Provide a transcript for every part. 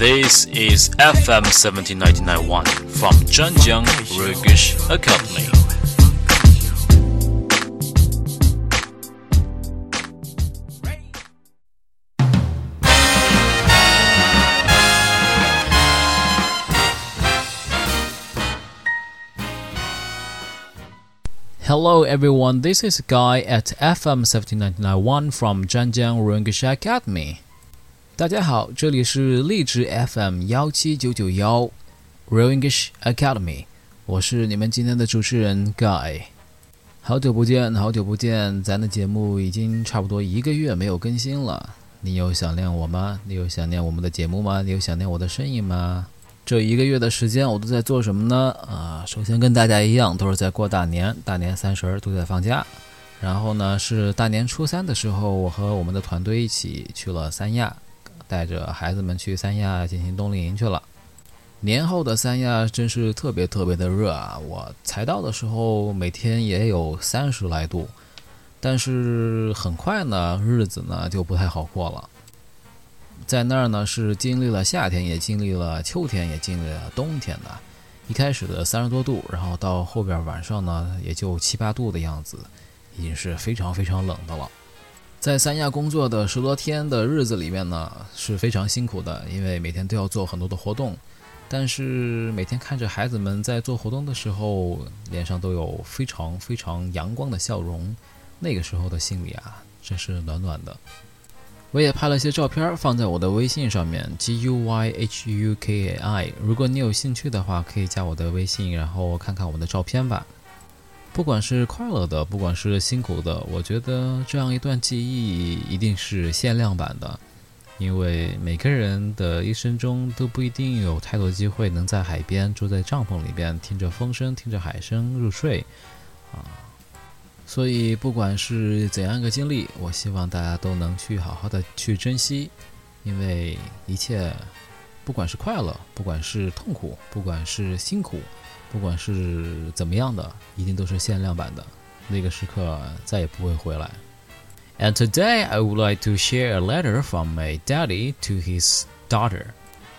This is FM 17991 from Zhenjiang English Academy. Hello everyone, this is Guy at FM 17991 from Zhenjiang English Academy. 大家好，这里是荔枝 FM 幺七九九幺 Real English Academy，我是你们今天的主持人 Guy。好久不见，好久不见，咱的节目已经差不多一个月没有更新了。你有想念我吗？你有想念我们的节目吗？你有想念我的声音吗？这一个月的时间，我都在做什么呢？啊，首先跟大家一样，都是在过大年，大年三十儿都在放假。然后呢，是大年初三的时候，我和我们的团队一起去了三亚，带着孩子们去三亚进行冬令营去了。年后的三亚真是特别特别的热啊！我才到的时候，每天也有三十来度，但是很快呢，日子呢就不太好过了。在那儿呢，是经历了夏天，也经历了秋天，也经历了冬天的。一开始的三十多度，然后到后边晚上呢，也就七八度的样子，已经是非常非常冷的了。在三亚工作的十多天的日子里面呢，是非常辛苦的，因为每天都要做很多的活动。但是每天看着孩子们在做活动的时候，脸上都有非常非常阳光的笑容，那个时候的心里啊，真是暖暖的。我也拍了些照片放在我的微信上面，G U Y H U K A I。如果你有兴趣的话，可以加我的微信，然后看看我的照片吧。不管是快乐的，不管是辛苦的，我觉得这样一段记忆一定是限量版的，因为每个人的一生中都不一定有太多机会能在海边住在帐篷里边，听着风声，听着海声入睡，啊。所以，不管是怎样一个经历，我希望大家都能去好好的去珍惜，因为一切，不管是快乐，不管是痛苦，不管是辛苦，不管是怎么样的，一定都是限量版的，那个时刻再也不会回来。And today I would like to share a letter from a daddy to his daughter。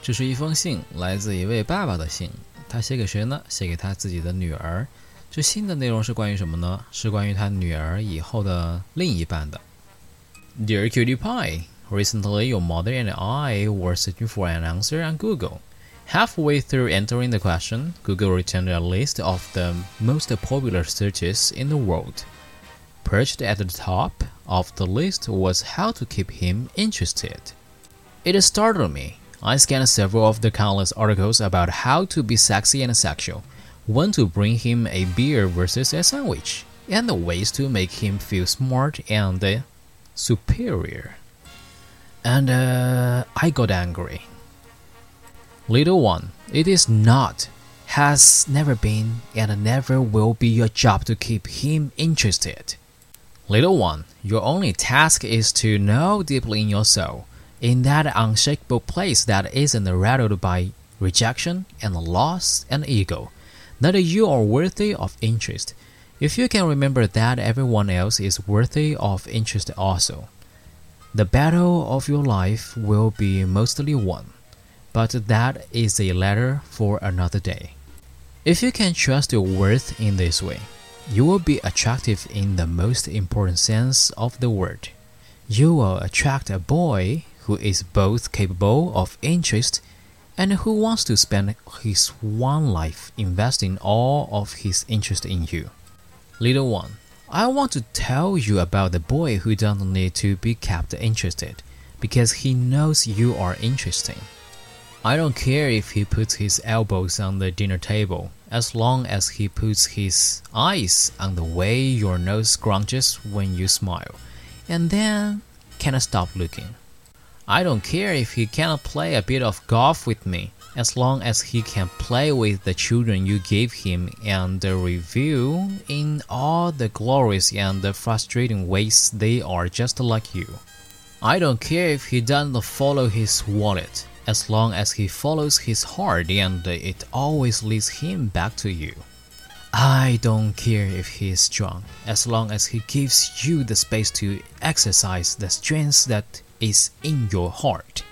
这是一封信，来自一位爸爸的信。他写给谁呢？写给他自己的女儿。这信的内容是关于什么呢？是关于他女儿以后的另一半的。Dear Cutie Pie, recently your mother and I were searching for an answer on Google. Halfway through entering the question, Google returned a list of the most popular searches in the world. Perched at the top of the list was how to keep him interested. It startled me. I scanned several of the countless articles about how to be sexy and sexual when to bring him a beer versus a sandwich, and the ways to make him feel smart and superior. And uh, I got angry. Little one, it is not, has never been, and never will be your job to keep him interested. Little one, your only task is to know deeply in your soul, in that unshakable place that isn't rattled by rejection and loss and ego that you are worthy of interest. If you can remember that everyone else is worthy of interest also, the battle of your life will be mostly won. But that is a letter for another day. If you can trust your worth in this way, you will be attractive in the most important sense of the word. You will attract a boy who is both capable of interest and who wants to spend his one life investing all of his interest in you. Little one, I want to tell you about the boy who doesn't need to be kept interested because he knows you are interesting. I don't care if he puts his elbows on the dinner table, as long as he puts his eyes on the way your nose scrunches when you smile, and then cannot stop looking. I don't care if he cannot play a bit of golf with me, as long as he can play with the children you gave him and review in all the glorious and the frustrating ways they are just like you. I don't care if he doesn't follow his wallet, as long as he follows his heart and it always leads him back to you. I don't care if he is strong, as long as he gives you the space to exercise the strength that is in your heart.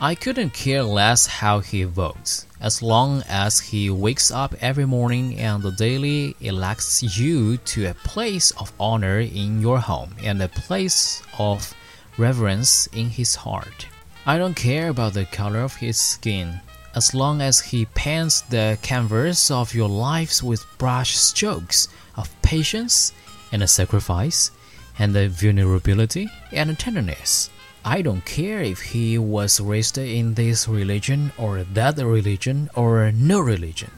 I couldn't care less how he votes, as long as he wakes up every morning and daily elects you to a place of honor in your home and a place of reverence in his heart. I don't care about the color of his skin, as long as he paints the canvas of your lives with brush strokes of patience and sacrifice and vulnerability and tenderness. I don't care if he was raised in this religion or that religion or no religion,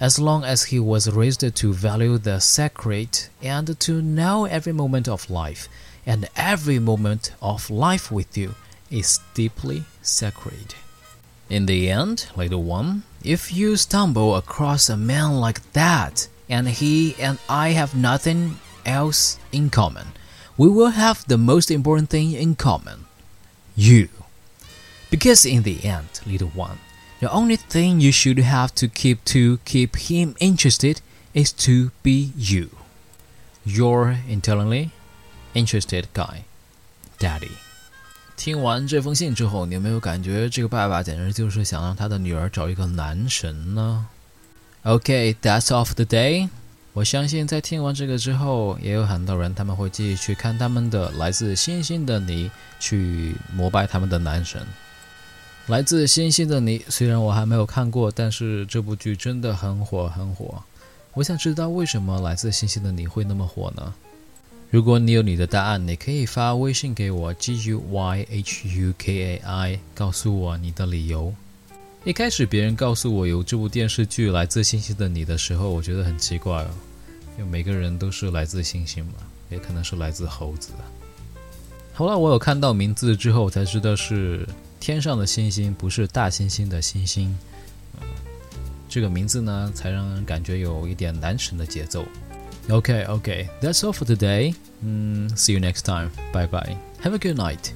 as long as he was raised to value the sacred and to know every moment of life, and every moment of life with you is deeply sacred. In the end, little one, if you stumble across a man like that, and he and I have nothing else in common, we will have the most important thing in common you. Because in the end, little one, the only thing you should have to keep to keep him interested is to be you. Your internally interested guy, Daddy. 听完这封信之后，你有没有感觉这个爸爸简直就是想让他的女儿找一个男神呢？Okay, that's all for the day. 我相信在听完这个之后，也有很多人他们会继续去看他们的《来自星星的你》，去膜拜他们的男神。《来自星星的你》虽然我还没有看过，但是这部剧真的很火很火。我想知道为什么《来自星星的你》会那么火呢？如果你有你的答案，你可以发微信给我 g u y h u k a i，告诉我你的理由。一开始别人告诉我有这部电视剧《来自星星的你》的时候，我觉得很奇怪哦，因为每个人都是来自星星嘛，也可能是来自猴子。后来我有看到名字之后，才知道是天上的星星，不是大猩猩的猩猩。这个名字呢，才让人感觉有一点男神的节奏。Okay, okay, that's all for today. Mm, see you next time. Bye bye. Have a good night.